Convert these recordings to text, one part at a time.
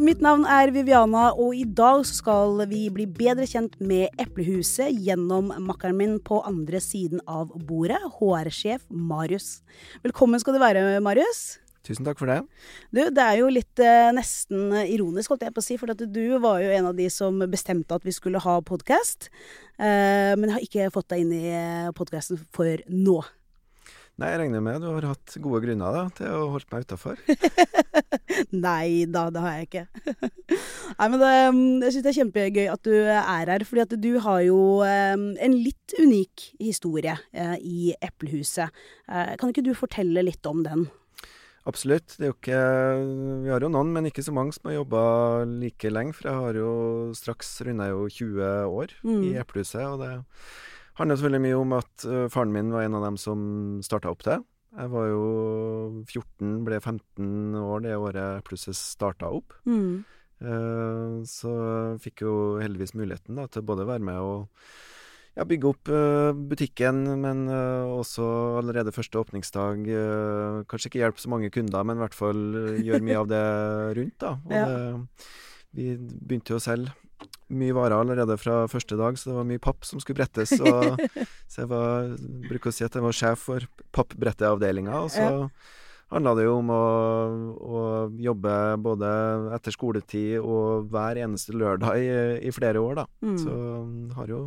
Mitt navn er Viviana, og i dag skal vi bli bedre kjent med Eplehuset gjennom makkeren min på andre siden av bordet, HR-sjef Marius. Velkommen skal du være, Marius. Tusen takk for det. Du, det er jo litt eh, nesten ironisk, holdt jeg på å si, for du var jo en av de som bestemte at vi skulle ha podkast. Eh, men har ikke fått deg inn i podkasten for nå. Nei, jeg regner med du har hatt gode grunner da, til å holde meg utafor. Nei da, det har jeg ikke. Nei, men det, jeg syns det er kjempegøy at du er her, fordi at du har jo um, en litt unik historie uh, i Eplehuset. Uh, kan ikke du fortelle litt om den? Absolutt. Det er jo ikke Vi har jo noen, men ikke så mange som har jobba like lenge. For jeg har jo straks runda 20 år mm. i Eplehuset, og det handler selvfølgelig mye om at uh, faren min var en av dem som starta opp det. Jeg var jo 14, ble 15 år det året plusset starta opp. Mm. Uh, så fikk jo heldigvis muligheten da, til både å være med og ja, bygge opp uh, butikken, men uh, også allerede første åpningsdag Kanskje ikke hjelpe så mange kunder, men i hvert fall gjøre mye av det rundt. da. Og ja. det, vi begynte jo å selge mye varer allerede fra første dag, så det var mye papp som skulle brettes. Og, så jeg var, bruker å si at jeg var sjef for pappbretteavdelinga. Og så handla det jo om å, å, jobbe både etter skoletid og hver eneste lørdag i, i flere år, da. Mm. Så har jo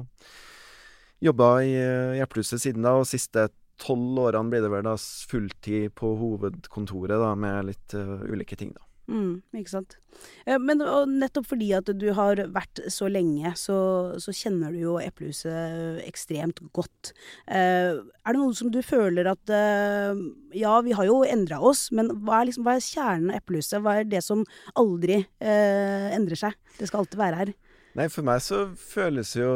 jobba i Hjertelyset siden da, og siste tolv årene blir det vel da fulltid på hovedkontoret da, med litt uh, ulike ting, da. Mm, ikke sant. Eh, men nettopp fordi at du har vært så lenge, så, så kjenner du jo eplehuset ekstremt godt. Eh, er det noe som du føler at eh, Ja, vi har jo endra oss, men hva er, liksom, hva er kjernen av eplehuset? Hva er det som aldri eh, endrer seg? Det skal alltid være her. Nei, for meg så føles jo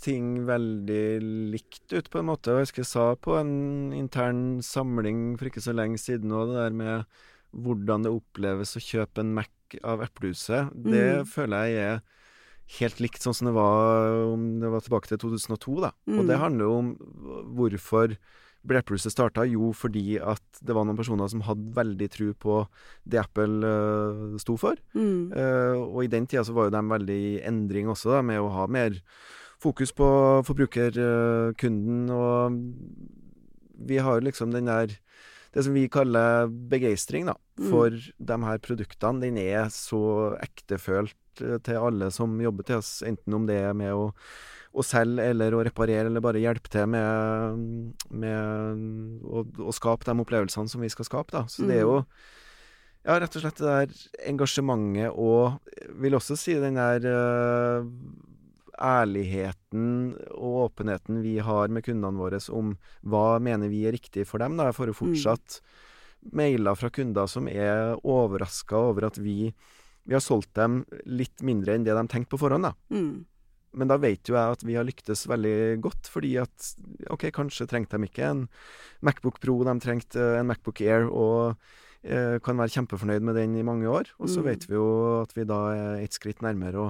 ting veldig likt ut, på en måte. Jeg husker jeg sa på en intern samling for ikke så lenge siden òg, det der med hvordan det oppleves å kjøpe en Mac av Eplehuset, det mm. føler jeg er helt likt sånn som det var om det var tilbake til 2002. da. Mm. Og det handler jo om hvorfor ble Eplehuset starta? Jo, fordi at det var noen personer som hadde veldig tro på det Apple uh, sto for. Mm. Uh, og i den tida så var jo de veldig i endring også, da, med å ha mer fokus på forbrukerkunden. Uh, og vi har liksom den der det som vi kaller begeistring da, mm. for mm. de her produktene, den er så ektefølt eh, til alle som jobber til oss, enten om det er med å, å selge eller å reparere eller bare hjelpe til med, med å, å, skape de opplevelsene som vi skal skape. Da. Så mm. det er jo mm. ja, rett og slett det der engasjementet og vil også si den der uh, ærligheten og åpenheten vi har med kundene våre om hva mener vi er riktig for dem. Da. Jeg får jo fortsatt mm. mailer fra kunder som er overraska over at vi, vi, har solgt dem litt mindre enn det de tenkte på forhånd. Da. Mm. Men da vet jo jeg at vi har lyktes veldig godt, fordi at OK, kanskje trengte de ikke en Macbook Pro, de trengte en Macbook Air. og kan være kjempefornøyd med den i mange år. Og så mm. vet vi jo at vi da er et skritt nærmere å,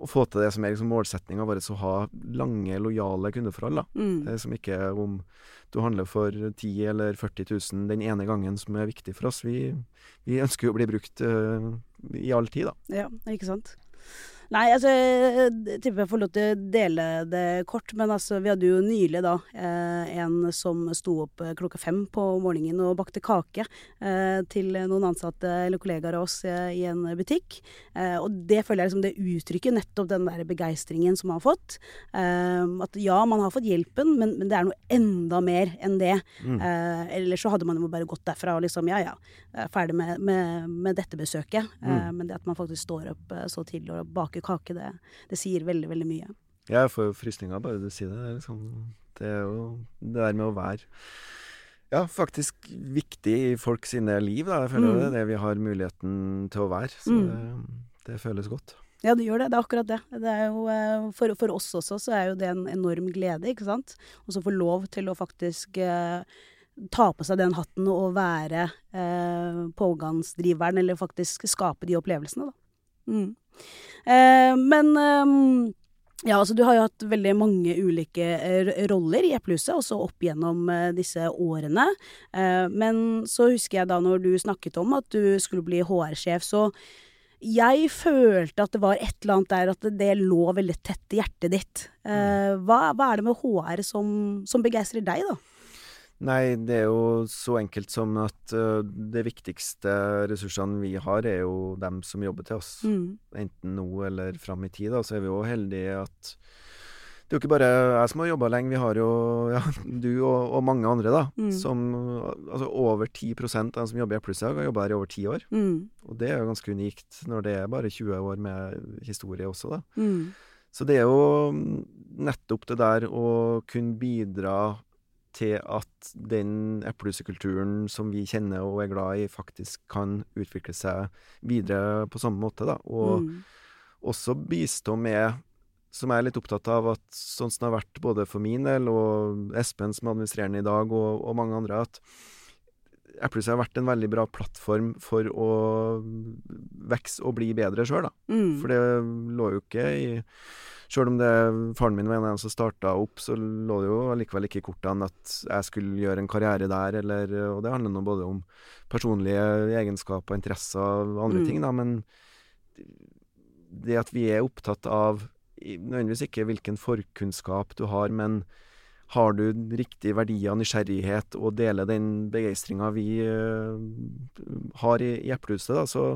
å få til det som er liksom målsettinga vår, å ha lange, lojale kundeforhold. Mm. Det som ikke er om du handler for 10 eller 40 000 den ene gangen som er viktig for oss. Vi, vi ønsker jo å bli brukt uh, i all tid, da. Ja, ikke sant. Nei, altså jeg tipper jeg får lov til å dele det kort. Men altså, vi hadde jo nylig da eh, en som sto opp eh, klokka fem på morgenen og bakte kake eh, til noen ansatte eller kollegaer av oss i en butikk. Eh, og det føler jeg liksom det uttrykker nettopp den der begeistringen som man har fått. Eh, at ja, man har fått hjelpen, men, men, det er noe enda mer enn det. Mm. ellers så hadde man jo bare gått derfra og liksom ja ja, ferdig med, med, med dette besøket. Mm. men det at man faktisk står opp så tidlig og baker baker kake, det, det sier veldig, veldig mye. Jeg får jo frysninger bare du sier det. Det er, liksom, det er jo det der med å være ja, faktisk viktig i folk sine liv. Da. Jeg føler mm. det er det vi har muligheten til å være. Så mm. det, det, føles godt. Ja, det gjør det. Det er akkurat det. det er jo, eh, for, for, oss også så er jo det en enorm glede, ikke sant. Så få lov til å faktisk eh, ta på seg den hatten og være eh, pågangsdriveren, eller faktisk skape de opplevelsene, da. Mm. Eh, men eh, ja, altså du har jo hatt veldig mange ulike eh, roller i Eplehuset, også opp gjennom eh, disse årene. Eh, men så husker jeg da når du snakket om at du skulle bli HR-sjef, så jeg følte at det var et eller annet der at det lå veldig tett i hjertet ditt. Hva, hva er det med HR som, som begeistrer deg, da? Nei, det er jo så enkelt som at uh, det viktigste ressursene vi har, er jo dem som jobber til oss. Mm. Enten nå eller fram i tid. Da, så er vi jo heldige at det er jo ikke bare jeg som har jobba lenge, vi har jo ja, du og, og, mange andre, da. Mm. Som Altså over 10% av dem som jobber i Eplehuset, har jobba her i over ti år. Mm. Og det er jo ganske unikt, når det er bare 20 år med historie også, da. Mm. Så det er jo nettopp det der å kunne bidra til at den eplehusekulturen som vi kjenner og er glad i, faktisk kan utvikle seg videre på samme måte, da. Og mm. også bistå med som jeg er litt opptatt av, at sånn som det har vært både for min del og Espen som er administrerende i dag, og, og mange andre, at Eplehuset har vært en veldig bra plattform for å vokse og bli bedre sjøl, da. Mm. For det lå jo ikke i Sjøl om det, faren min var en av dem som starta opp, så lå det jo likevel ikke i kortene at jeg skulle gjøre en karriere der, eller Og det handler nå både om personlige egenskaper, interesser og andre mm. ting, da, men det at vi er opptatt av nødvendigvis ikke hvilken forkunnskap du har, men har du riktige verdier, nysgjerrighet, og deler den begeistringa vi uh, har i, i Eplehuset, så,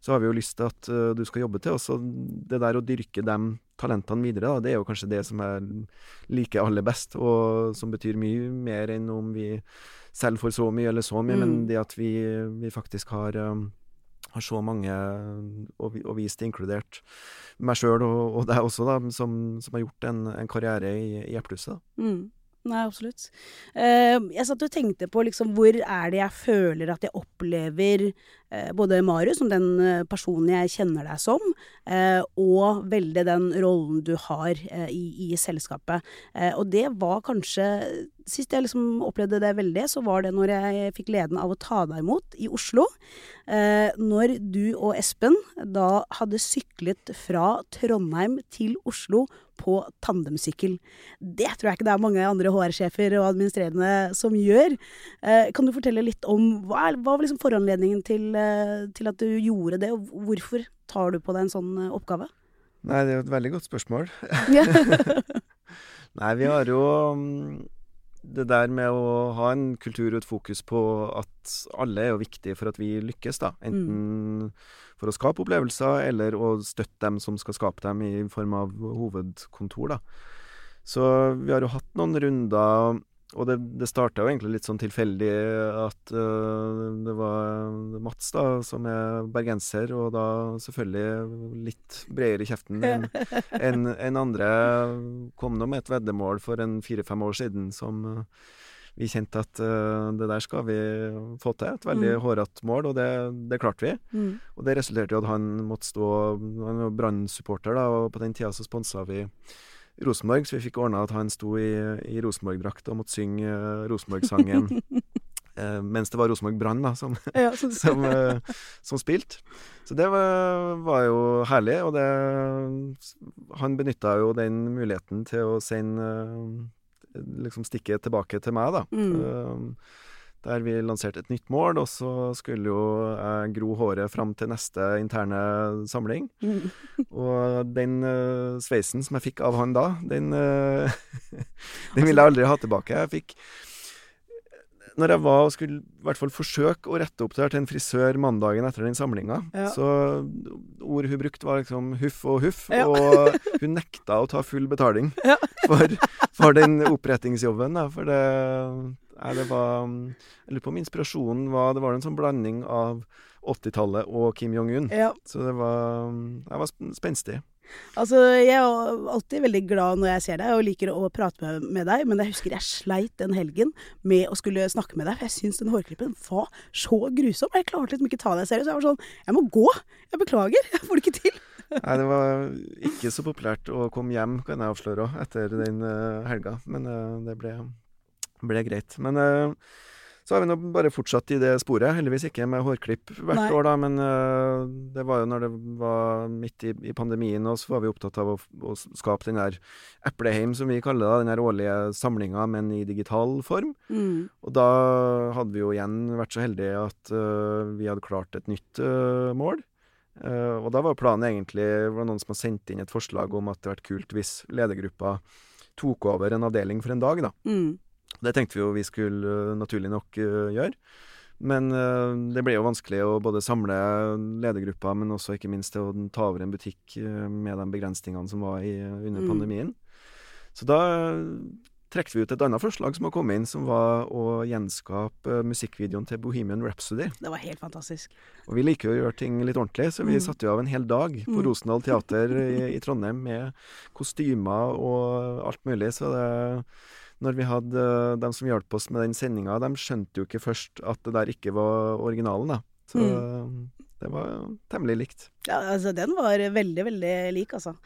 så, har vi jo lyst til at uh, du skal jobbe til. Og det der å dyrke de talentene videre, da, det er jo kanskje det som jeg liker aller best, og som betyr mye mer enn om vi selv får så mye eller så mye, mm. men det at vi, vi faktisk har um, har så mange, og, og vist inkludert meg sjøl og, og, deg også, da, som, som har gjort en, en karriere i, i Eplehuset. Mm. Nei, absolutt. Uh, jeg satt og tenkte på liksom, hvor er det jeg føler at jeg opplever både Marius, som den uh, personen jeg kjenner deg som, og veldig den rollen du har i, i, selskapet. og det var kanskje Sist jeg liksom opplevde det veldig, så var det når jeg fikk gleden av å ta deg imot i Oslo. når du og Espen da hadde syklet fra Trondheim til Oslo på tandemsykkel. Det tror jeg ikke det er mange andre HR-sjefer og administrerende som gjør. Eh, kan du fortelle litt om hva, hva var liksom foranledningen til, eh, til, at du gjorde det, og hvorfor tar du på deg en sånn eh, oppgave? Nei, det er jo et veldig godt spørsmål. Nei, vi har jo mm, det der med å ha en kultur og et fokus på at alle er jo viktige for at vi lykkes, da. Enten mm for å skape opplevelser, eller å støtte dem som skal skape dem, i form av hovedkontor, da. Så vi har jo hatt noen runder, og det, det starta jo egentlig litt sånn tilfeldig at uh, det var Mats, da, som er bergenser, og da selvfølgelig litt bredere i kjeften enn en, en andre, kom nå med et veddemål for en fire-fem år siden som uh, vi kjente at uh, det der skal vi få til. Et veldig mm. hårete mål, og det, det klarte vi. Mm. Og det resulterte i at han måtte stå Han var Brann-supporter, da, og på den tida så sponsa vi Rosenborg, så vi fikk ordna at han sto i, i Rosenborg-drakt og måtte synge uh, Rosenborg-sangen. uh, mens det var Rosenborg Brann da, som, ja, som, uh, som spilte. Så det var, var, jo herlig, og det Han benytta jo den muligheten til å sende liksom stikke tilbake til meg, da. Mm. Der vi lanserte et nytt mål, og så skulle jo jeg gro håret fram til neste interne samling. Mm. og den uh, sveisen som jeg fikk av han da, den, uh, den vil jeg aldri ha tilbake. Jeg fikk når jeg var og skulle i hvert fall forsøke å rette opp det her til en frisør mandagen etter den samlinga, ja. så ord hun brukte, var liksom huff og huff, ja. og hun nekta å ta full betaling ja. for, for, den opprettingsjobben. Da, for det, nei, det var Jeg lurer på om inspirasjonen var Det var en sånn blanding av 80-tallet og Kim Jong-un. Så det var, det var spenstig. Altså, jeg er alltid veldig glad når jeg ser deg og liker å prate med, med, deg, men jeg husker jeg sleit den helgen med å skulle snakke med deg, for jeg syns den hårklippen var så grusom. Jeg klarte liksom ikke ta deg seriøst. Jeg var sånn Jeg må gå! Jeg beklager. Jeg får det ikke til. Nei, det var ikke så populært å komme hjem, kan jeg avsløre òg, etter den uh, helga. Men uh, det ble, ble, greit. Men uh, Så har vi nå bare fortsatt i det sporet. Heldigvis ikke med hårklipp hvert Nei. år, da, men uh, det var jo når det var midt i, i pandemien, og så var vi opptatt av å, å skape den der Epleheim, som vi kaller det, den der årlige samlinga, men i digital form. Mm. Og da hadde vi jo igjen vært så heldige at uh, vi hadde klart et nytt mål. Og da var planen egentlig var noen som har sendt inn et forslag om at det hadde vært kult hvis ledergruppa tok over en avdeling for en dag, da. Mm. Det tenkte vi jo vi skulle øh, naturlig nok øh, gjøre. Men øh, det ble jo vanskelig å både samle ledergruppa, men også ikke minst å ta over en butikk med de begrensningene som var i, under Mm. pandemien. Så da trekte vi ut et annet forslag som har kommet inn, som var å gjenskape musikkvideoen til Bohemian Rhapsody. Det var helt fantastisk. Og vi liker jo å gjøre ting litt ordentlig, så vi Mm. satte jo av en hel dag på Mm. Rosendal Teater i, i Trondheim med kostymer og alt mulig. Så det Når vi hadde de dem som hjalp oss med den sendinga, de skjønte jo ikke først at det der ikke var originalen, da. Så Mm. det var temmelig likt. Ja, altså den var veldig, veldig lik, altså.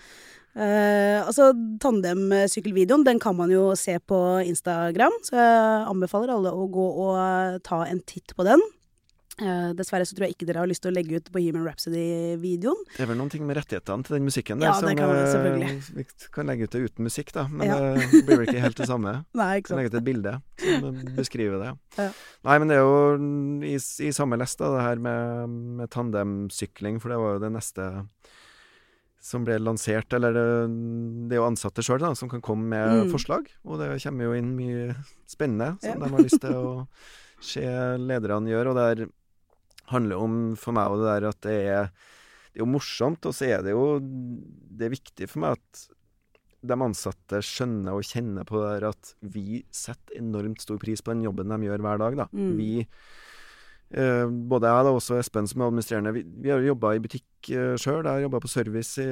Eh, altså Tandemsykkelvideoen den kan man jo se på Instagram, så jeg anbefaler alle å gå og ta en titt på den. Eh, dessverre så tror jeg ikke dere har lyst til å legge ut Bohemian Rhapsody-videoen. Det er vel noen ting med rettighetene til den musikken Ja, som kan eh. Vi kan legge ut det uten musikk, da, men Ja. det blir vel ikke helt det samme. Nei, ikke Kan legge ut et bilde som beskriver det. Ja. Nei, men det er jo i, i samme lest, da, det her med, med tandemsykling, for det var jo det neste som ble lansert. Eller det, det er jo ansatte sjøl som kan komme med Mm. forslag, og det kommer jo inn mye spennende som de har lyst til å se lederne gjøre. Og det der handler om for meg og det der at det er det er jo morsomt, og så er det jo Det er viktig for meg at de ansatte skjønner og kjenner på det der at vi setter enormt stor pris på den jobben de gjør hver dag. Da. Mm. Vi, eh, både jeg og også Espen som er administrerende, vi, vi har jobba i butikk uh, sjøl. Jeg har jobba på service i,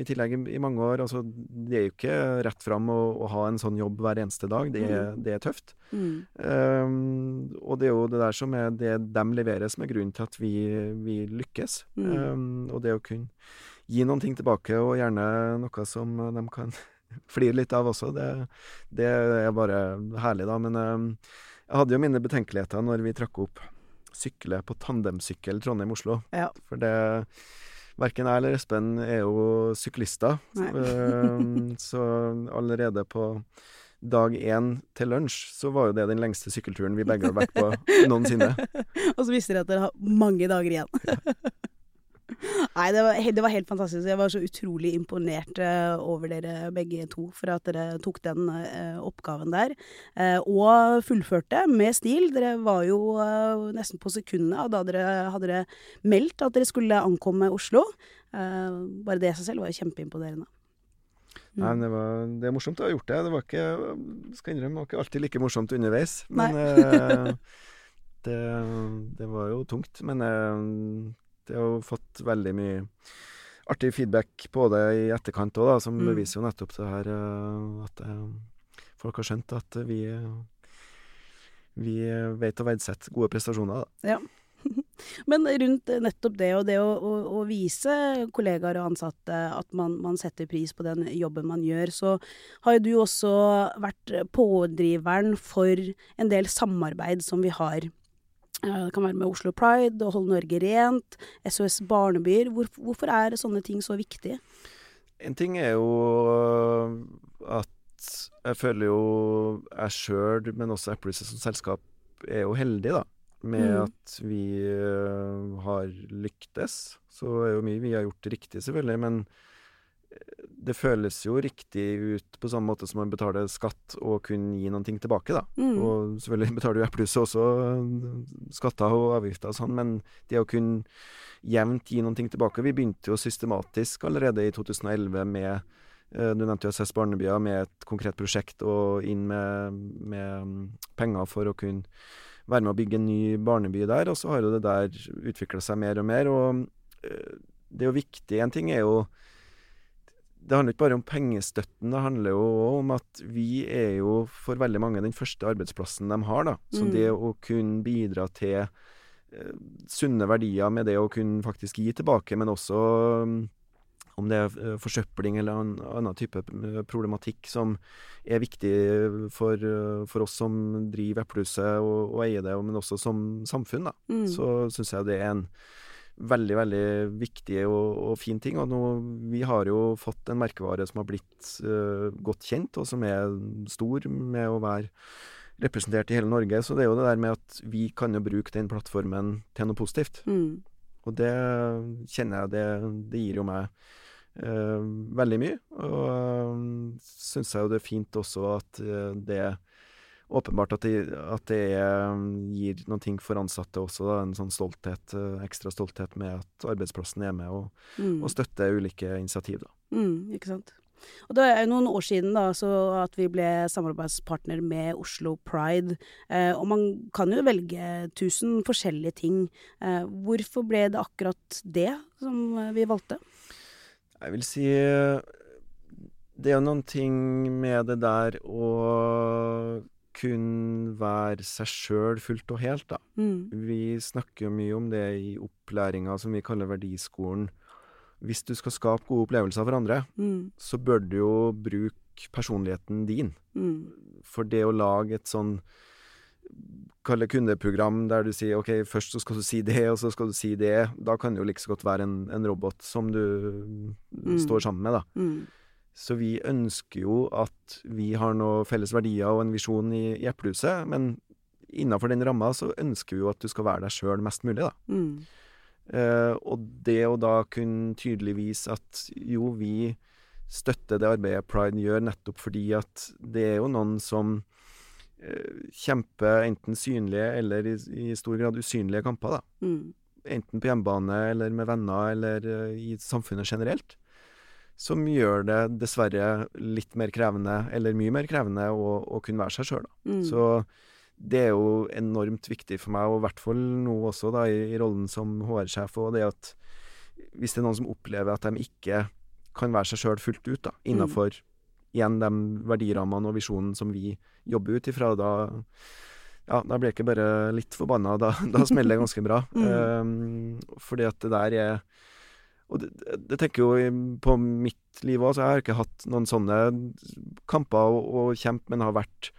i tillegg i, i mange år. Altså, det er jo ikke rett fram å, å ha en sånn jobb hver eneste dag. Det er, det er tøft. Mm. Um, og det er jo det der som er det de leverer, som er grunnen til at vi, vi lykkes. Mm. Um, og det å kunne gi noen ting tilbake, og gjerne noe som de kan flire litt av også, det, det er bare herlig, da. Men um, jeg hadde jo mine betenkeligheter når vi trakk opp sykle på tandemsykkel Trondheim-Oslo. Ja. For det Verken jeg eller Espen er jo syklister. Um, så allerede på dag én til lunsj, så var jo det den lengste sykkelturen vi begge har vært på noensinne. Og så visste dere at dere har mange dager igjen. Nei, det var, det var helt fantastisk. Jeg var så utrolig imponert eh, over dere begge to for at dere tok den eh, oppgaven der. Eh, og fullførte med stil. Dere var jo eh, nesten på sekundene da dere hadde dere meldt at dere skulle ankomme Oslo. Eh, bare det i seg selv var jo kjempeimponerende. Mm. Nei, det, var, det er morsomt å ha gjort det. Det var ikke, skal innrømme, det var ikke alltid like morsomt underveis. Men eh, det, det var jo tungt. Men det har fått veldig mye artig feedback på det i etterkant òg, som Mm. beviser jo nettopp det her eh, at eh, folk har skjønt at vi vi vet å verdsette gode prestasjoner. Da. Men rundt nettopp det, og det å, å, å vise kollegaer og ansatte at man, man setter pris på den jobben man gjør, så har jo du også vært pådriveren for en del samarbeid som vi har. Eh, Det kan være med Oslo Pride, og Hold Norge Rent, SOS Barnebyer. Hvor, hvorfor er sånne ting så viktig? En ting er jo øh, at jeg føler jo jeg sjøl, men også Eplehuset som selskap, er jo heldig, da. Med Mm. at vi øh, har lyktes. Så er jo mye vi har gjort riktig, selvfølgelig. Men det føles jo riktig ut på samme måte som man betaler skatt og kunne gi noen ting tilbake, da. Mm. Og selvfølgelig betaler jo Eplehuset også øh, skatter og avgifter og sånn, men det å kunne jevnt gi noen ting tilbake Vi begynte jo systematisk allerede i 2011 med eh, Du nevnte jo SS Barnebyer med et konkret prosjekt og inn med, med mm, penger for å kunne være med å bygge en ny barneby der, og så har jo det der utvikla seg mer og mer. Og eh, det er jo viktig En ting er jo det handler ikke bare om pengestøtten, det handler jo om at vi er jo for veldig mange den første arbeidsplassen de har. da. Så Mm. det å kunne bidra til eh, sunne verdier med det å kunne faktisk gi tilbake, men også mm, om det er eh, forsøpling eller en annen type eh, problematikk som er viktig for, eh, for oss som driver Eplehuset og, og, eier det, men også som samfunn, da, mm. så syns jeg det er en veldig, veldig viktig og, og, fin ting. Og nå, vi har jo fått en merkevare som har blitt uh, godt kjent, og som er stor med å være representert i hele Norge. Så det er jo det der med at vi kan jo bruke den plattformen til noe positivt. Mm. Og det kjenner jeg det, det gir jo meg uh, veldig mye. Og uh, syns jeg jo det er fint også at uh, det åpenbart at det, at det er, gir noen ting for ansatte også, da, en sånn stolthet, ekstra stolthet med at arbeidsplassen er med og, mm. og støtter ulike initiativ. Da. Mm, ikke sant. Og Det er jo noen år siden da, at vi ble samarbeidspartner med Oslo Pride. Eh, og man kan jo velge tusen forskjellige ting. Eh, hvorfor ble det akkurat det som vi valgte? Jeg vil si Det er noen ting med det der å kun være seg sjøl fullt og helt, da. Mm. Vi snakker jo mye om det i opplæringa som vi kaller verdiskolen. Hvis du skal skape gode opplevelser for andre, mm. så bør du jo bruke personligheten din. Mm. For det å lage et sånn kalle kundeprogram der du sier ok, først så skal du si det, og så skal du si det. Da kan det jo like så godt være en, en robot som du mm. står sammen med, da. Så vi ønsker jo at vi har noen felles verdier og en visjon i, i Eplehuset, men innafor den ramma så ønsker vi jo at du skal være deg sjøl mest mulig, da. Mm. Uh, og det å da kunne tydelig vise at jo, vi støtter det arbeidet Pride gjør, nettopp fordi at det er jo noen som Eh, kjemper enten synlige eller i, i, stor grad usynlige kamper. da. Mm. Enten på hjemmebane eller med venner eller uh, i samfunnet generelt. Som gjør det dessverre litt mer krevende, eller mye mer krevende, å, å kunne være seg sjøl. Mm. Så det er jo enormt viktig for meg, og i hvert fall nå også da, i, i rollen som HR-sjef, og det at hvis det er noen som opplever at de ikke kan være seg sjøl fullt ut, da, innafor mm igjen de verdirammene og visjonen som vi jobber ut ifra. Da, ja, da blir jeg ikke bare litt forbanna, da, da smeller det ganske bra. mm. um, fordi at det der er Og det, det tenker jo på mitt liv òg, så jeg har ikke hatt noen sånne kamper å, å kjempe, men har vært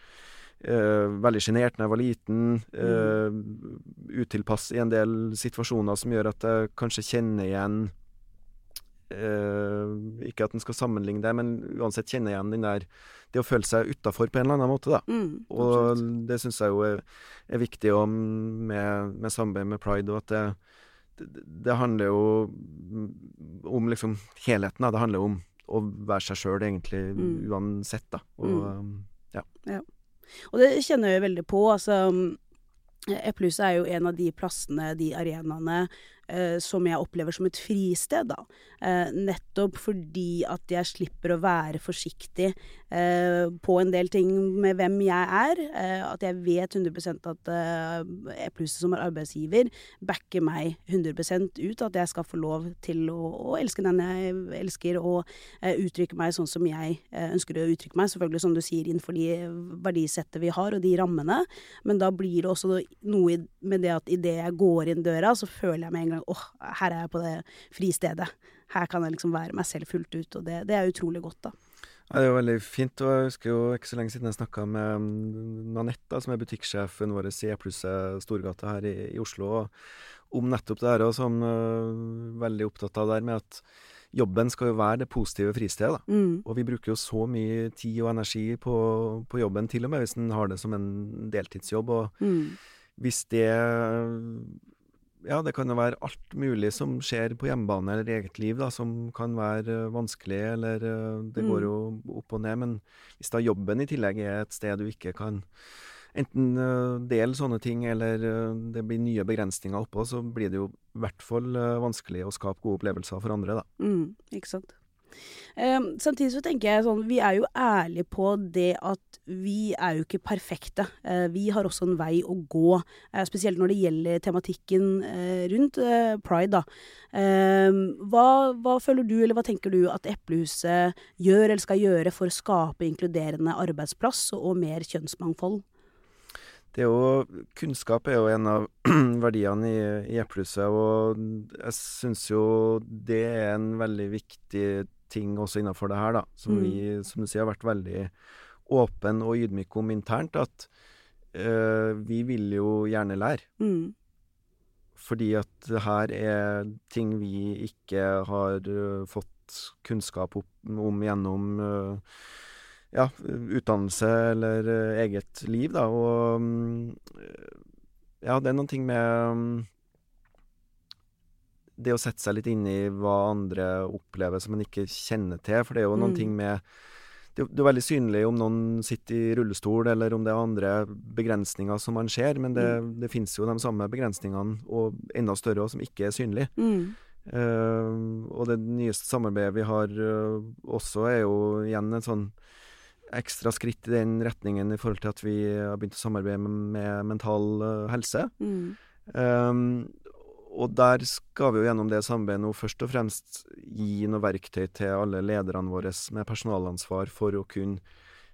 eh, veldig sjenert da jeg var liten. Mm. Utilpass i en del situasjoner som gjør at jeg kanskje kjenner igjen Uh, ikke at en skal sammenligne det, men uansett kjenne igjen den der Det å føle seg utafor på en eller annen måte, da. Mm, og det syns jeg jo er, er viktig med, med samarbeid med Pride, og at det, det, handler jo om liksom helheten. Da. Det handler om å være seg sjøl, egentlig, mm. uansett, da. Og mm. ja. ja. Og det kjenner jeg veldig på. altså Eplehuset er jo en av de plassene, de arenaene, som jeg opplever som et fristed, da. Eh, nettopp fordi at jeg slipper å være forsiktig eh, på en del ting med hvem jeg er. Eh, at jeg vet 100% at eh, plutselig som arbeidsgiver backer meg 100% ut. At jeg skal få lov til å, å elske den jeg elsker, og eh, uttrykke meg sånn som jeg ønsker å uttrykke meg. Selvfølgelig, som du sier, innenfor de verdisettet vi har, og de rammene. Men da blir det også noe med det at idet jeg går inn døra, så føler jeg med en gang gang åh, her er jeg på det fristedet. Her kan jeg liksom være meg selv fullt ut. Og det, det er utrolig godt, da. Ja, det er jo veldig fint. og Jeg husker jo ikke så lenge siden jeg snakka med mm, Nanette, som er butikksjefen vår i E-plusset Storgata her i, i, Oslo, om nettopp det her, og som uh, veldig opptatt av det her med at jobben skal jo være det positive fristedet. Mm. Og vi bruker jo så mye tid og energi på, på jobben, til og med hvis en har det som en deltidsjobb. Og mm. hvis det ja, det kan jo være alt mulig som skjer på hjemmebane eller eget liv, da, som kan være uh, vanskelig, eller uh, Det mm. går jo opp og ned. Men hvis da jobben i tillegg er et sted du ikke kan enten uh, dele sånne ting, eller det blir nye begrensninger oppå, så blir det jo i hvert fall vanskelig å skape gode opplevelser for andre, da. Mm, ikke sant. Um, samtidig så tenker jeg sånn, vi er jo ærlige på det at vi er jo ikke perfekte. Uh, vi har også en vei å gå, uh, spesielt når det gjelder tematikken uh, rundt pride, da. Ehm, hva, hva, føler du, eller hva tenker du at Eplehuset gjør eller skal gjøre for å skape inkluderende arbeidsplass og mer kjønnsmangfold? det er jo, kunnskap er jo en av verdiene i, i Eplehuset, og jeg syns jo det er en veldig viktig ting også innenfor det her, da. Som Mm. vi, som du sier, har vært veldig åpen og ydmyk om internt. At eh, vi vil jo gjerne lære. Mm. Fordi at det her er ting vi ikke har eh, fått kunnskap opp, om gjennom eh, ja, utdannelse eller eget liv, da. Og mm, ja, det er noen ting med mm, det å sette seg litt inn i hva andre opplever som man ikke kjenner til. For det er jo noen Mm. ting med det, er jo- veldig synlig om noen sitter i rullestol, eller om det er andre begrensninger som man ser, men det, det finnes jo de samme begrensningene, og enda større, som ikke er synlige. Mm. Uh, og det nyeste samarbeidet vi har uh, også, er jo igjen en sånn ekstra skritt i den retningen i forhold til at vi har begynt å samarbeide med, med mental uh, helse. Mm. Um, og der skal vi jo gjennom det samarbeidet nå først og fremst gi noe verktøy til alle lederne våre med personalansvar for å kunne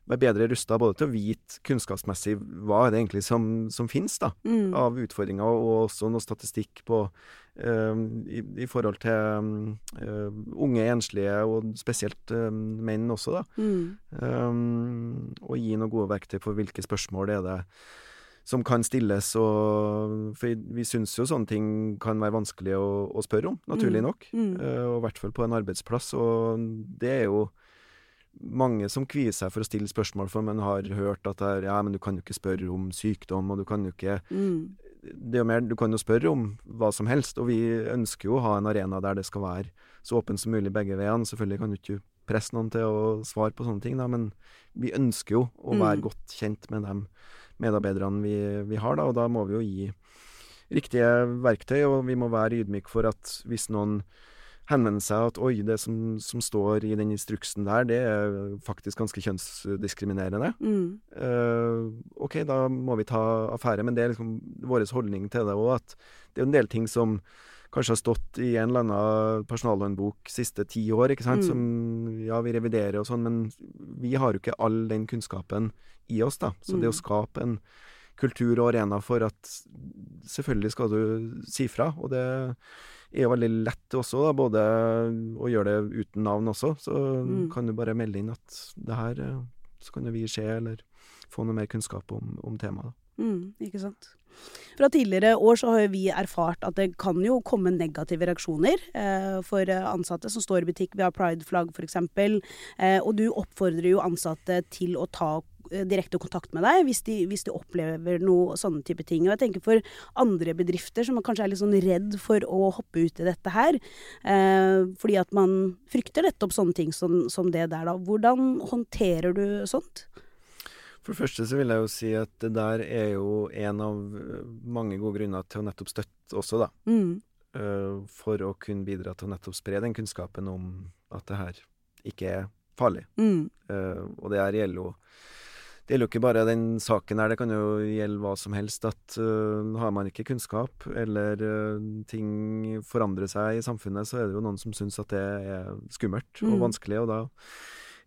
være bedre rusta både til å vite kunnskapsmessig hva er det egentlig som, som finnes da, Mm. av utfordringer, og også noe statistikk på um, i, i forhold til uh, unge enslige, og spesielt um, menn også, da. Mm. Um, og gi noen gode verktøy for hvilke spørsmål det er det som kan stilles. Og, for vi syns jo sånne ting kan være vanskelig å, å spørre om, naturlig Mm. nok. Mm. Mm. og i hvert fall på en arbeidsplass. Og det er jo mange som kvier seg for å stille spørsmål, for man har hørt at det er, ja, men du kan jo ikke spørre om sykdom, og du kan jo ikke Mm. det er jo mer, Du kan jo spørre om hva som helst, og vi ønsker jo å ha en arena der det skal være så åpent som mulig begge veiene. Selvfølgelig kan du ikke presse noen til å svare på sånne ting, da, men vi ønsker jo å være Mm. godt kjent med de medarbeiderne vi, vi har, da, og da må vi jo gi riktige verktøy, og vi må være ydmyke for at hvis noen henvender seg at oi, det som, som står i den instruksen der, det er faktisk ganske kjønnsdiskriminerende. Mm. Uh, ok, da må vi ta affære, men det er liksom vår holdning til det òg, at det er en del ting som kanskje har stått i en eller annen personalhåndbok siste ti år, ikke sant, Mm. som ja, vi reviderer og sånn, men vi har jo ikke all den kunnskapen i oss, da. Så det å Mm. skape en kultur og arena for at selvfølgelig skal du si fra, og det er jo veldig lett også, da, både å gjøre det uten navn også, så Mm. kan du bare melde inn at det her eh, så kan vi se, eller få noe mer kunnskap om, om temaet. Mm, ikke sant. Fra tidligere år så har vi erfart at det kan jo komme negative reaksjoner eh, for eh, ansatte som står i butikk. Vi har prideflagg f.eks. Eh, og du oppfordrer jo ansatte til å ta eh, direkte kontakt med deg hvis de, hvis de opplever noe sånne type ting. Og jeg tenker for andre bedrifter som kanskje er litt sånn redd for å hoppe ut i dette her, eh, fordi at man frykter nettopp sånne ting som, som det der, da. Hvordan håndterer du sånt? For det første så vil jeg jo si at det der er jo en av eh, mange gode grunner til å nettopp støtte også, da. Mm. Uh, for å kunne bidra til å nettopp spre den kunnskapen om at det her ikke er farlig. Mm. Uh, og det her gjelder jo det gjelder jo ikke bare den saken her, det kan jo gjelde hva som helst. At uh, har man ikke kunnskap, eller uh, ting forandrer seg i samfunnet, så er det jo noen som syns at det er skummelt og Mm. vanskelig, og da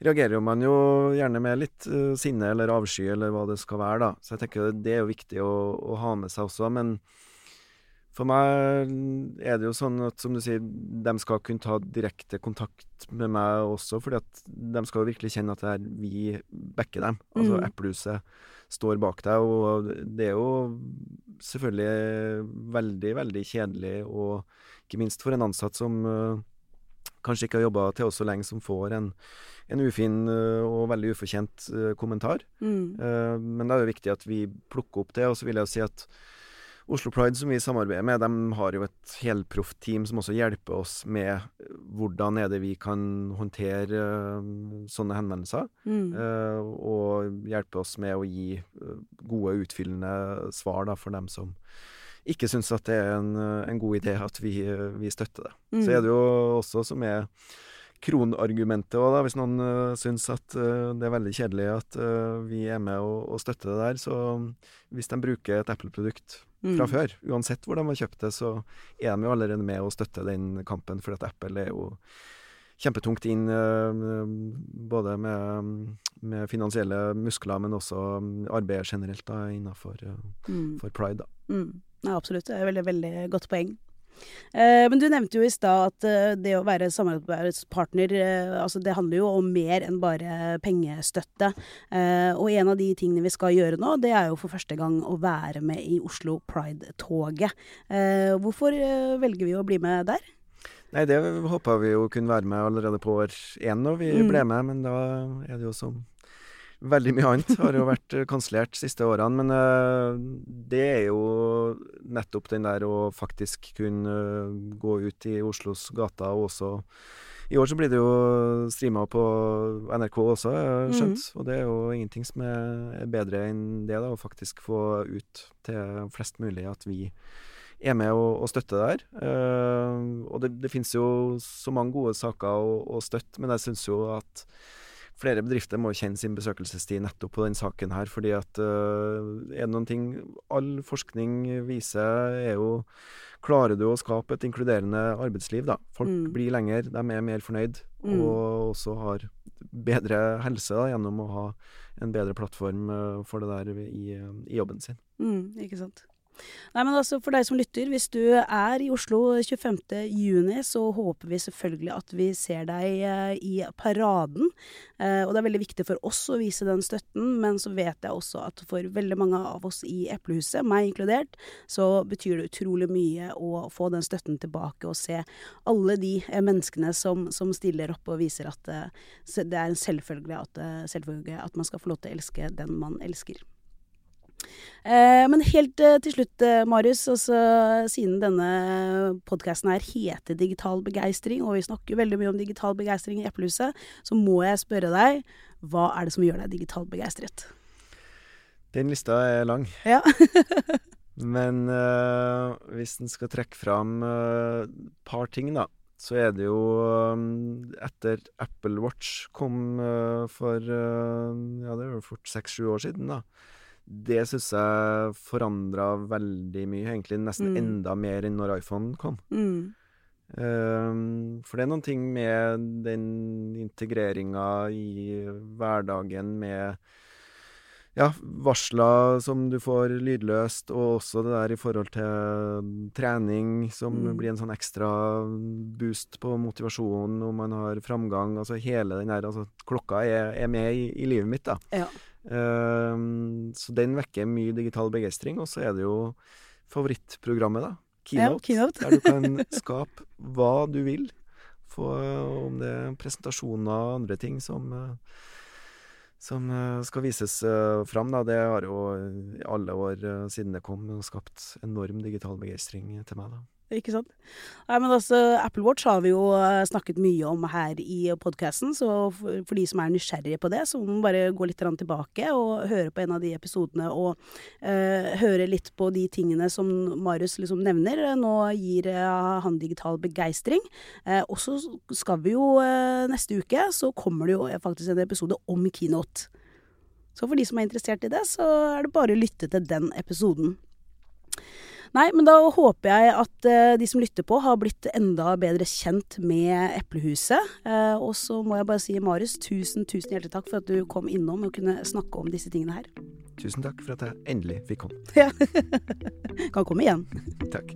reagerer man jo gjerne med litt uh, sinne eller avsky eller hva det skal være, da. Så jeg tenker det er jo viktig å, å ha med seg også. Men for meg er det jo sånn at som du sier, de skal kunne ta direkte kontakt med meg også, fordi at de skal jo virkelig kjenne at det er vi backer dem. Altså Mm. Eplehuset står bak deg, og det er jo selvfølgelig veldig, veldig kjedelig, og ikke minst for en ansatt som eh, kanskje ikke har jobba til oss så lenge, som får en, en ufin eh, og veldig ufortjent eh, kommentar. Mm. Eh, men da er det viktig at vi plukker opp det, og så vil jeg jo si at Oslo Pride, som vi samarbeider med, de har jo et helproft team som også hjelper oss med hvordan er det vi kan håndtere sånne henvendelser, Mm. og hjelpe oss med å gi gode, utfyllende svar da, for dem som ikke syns at det er en, eh, en god idé at vi, eh, vi støtter det. Mm. Så er det jo også som er kronargumentet òg. Hvis noen uh, syns at uh, det er veldig kjedelig at uh, vi er med og, og støtter det der, så hvis de bruker et Apple-produkt Mm. fra før, uansett hvor de har kjøpt det, så er de jo allerede med og støtter den kampen, for at Apple er jo kjempetungt inn både med, med, finansielle muskler, men også arbeidet generelt da, innenfor mm. pride. Da. Mm. Ja, absolutt. Det er et veldig, veldig godt poeng. Eh, men du nevnte jo i stad at eh, det å være samarbeidspartner, eh, altså det handler jo om mer enn bare pengestøtte. Eh, og en av de tingene vi skal gjøre nå, det er jo for første gang å være med i Oslo Pride-toget. Eh, hvorfor velger vi å bli med der? Nei, det håpa vi jo kunne være med allerede på år én når vi mm. ble med, men da er det jo som Veldig mye annet har jo vært eh, kansellert siste årene, men uh, det er jo nettopp den der å faktisk kunne uh, gå ut i Oslos gater og også I år så blir det jo streama på NRK også, mhm. skjønt. Mm. Og det er jo ingenting som er bedre enn det, da, å faktisk få ut til flest mulig at vi er med og, og støtter der. Uh, og det, det finnes jo så mange gode saker å, å støtte, men jeg syns jo at flere bedrifter må kjenne sin besøkelsestid nettopp på den saken her. fordi at uh, er det noen ting all forskning viser, er jo Klarer du å skape et inkluderende arbeidsliv, da. Folk mm. blir lenger, de er mer fornøyd, mm. og også har bedre helse da, gjennom å ha en bedre plattform uh, for det der i, i jobben sin. Mm, ikke sant. Nei, men altså For deg som lytter, hvis du er i Oslo 25.6, så håper vi selvfølgelig at vi ser deg eh, i paraden. Eh, og det er veldig viktig for oss å vise den støtten, men så vet jeg også at for veldig mange av oss i Eplehuset, meg inkludert, så betyr det utrolig mye å få den støtten tilbake og se alle de eh, menneskene som, som stiller opp og viser at det er en selvfølge at, selvfølgelig at man skal få lov til å elske den man elsker. Eh, men helt eh, til slutt, eh, Marius, altså, siden denne podkasten her heter Digital begeistring, og vi snakker veldig mye om digital begeistring i Eplehuset, så må jeg spørre deg, hva er det som gjør deg digitalt begeistret? Den lista er lang. Ja. Men uh, hvis en skal trekke fram et uh, par ting, da, så er det jo Etter Apple Watch kom for Ja, det er jo fort seks-sju år siden, da det syns jeg forandra veldig mye, egentlig nesten mm. enda mer enn når iPhone kom. Mm. Um, for det er noen ting med den integreringa i hverdagen med ja, varsler som du får lydløst, og også det der i forhold til trening, som mm. blir en sånn ekstra boost på motivasjonen når man har framgang. Altså hele den der altså, Klokka er, er med i, i, livet mitt, da. Ja. Um, så den vekker mye digital begeistring. Og så er det jo favorittprogrammet, da. Keynote, ja, keynote. der du kan skape hva du vil. Få, om det er presentasjoner og andre ting som, som skal vises fram. Da. Det har jo i alle år siden det kom, skapt enorm digital begeistring til meg. da. Ikke sant. Nei, men altså, Apple Watch har vi jo eh, snakket mye om her i podkasten, så for, de som er nysgjerrige på det, så må man bare gå litt tilbake og høre på en av de episodene og eh, høre litt på de tingene som Marius liksom nevner. Nå gir uh, han digital begeistring. Eh, og så skal vi jo neste uke, så kommer det jo faktisk en episode om keynote. Så for de som er interessert i det, så er det bare å lytte til den episoden. Nei, men da håper jeg at uh, de som lytter på, har blitt enda bedre kjent med Eplehuset. Uh, og så må jeg bare si, Marius, tusen, tusen hjertelig takk for at du kom innom og kunne snakke om disse tingene her. Tusen takk for at jeg endelig fikk komme. Ja. kan komme igjen. takk.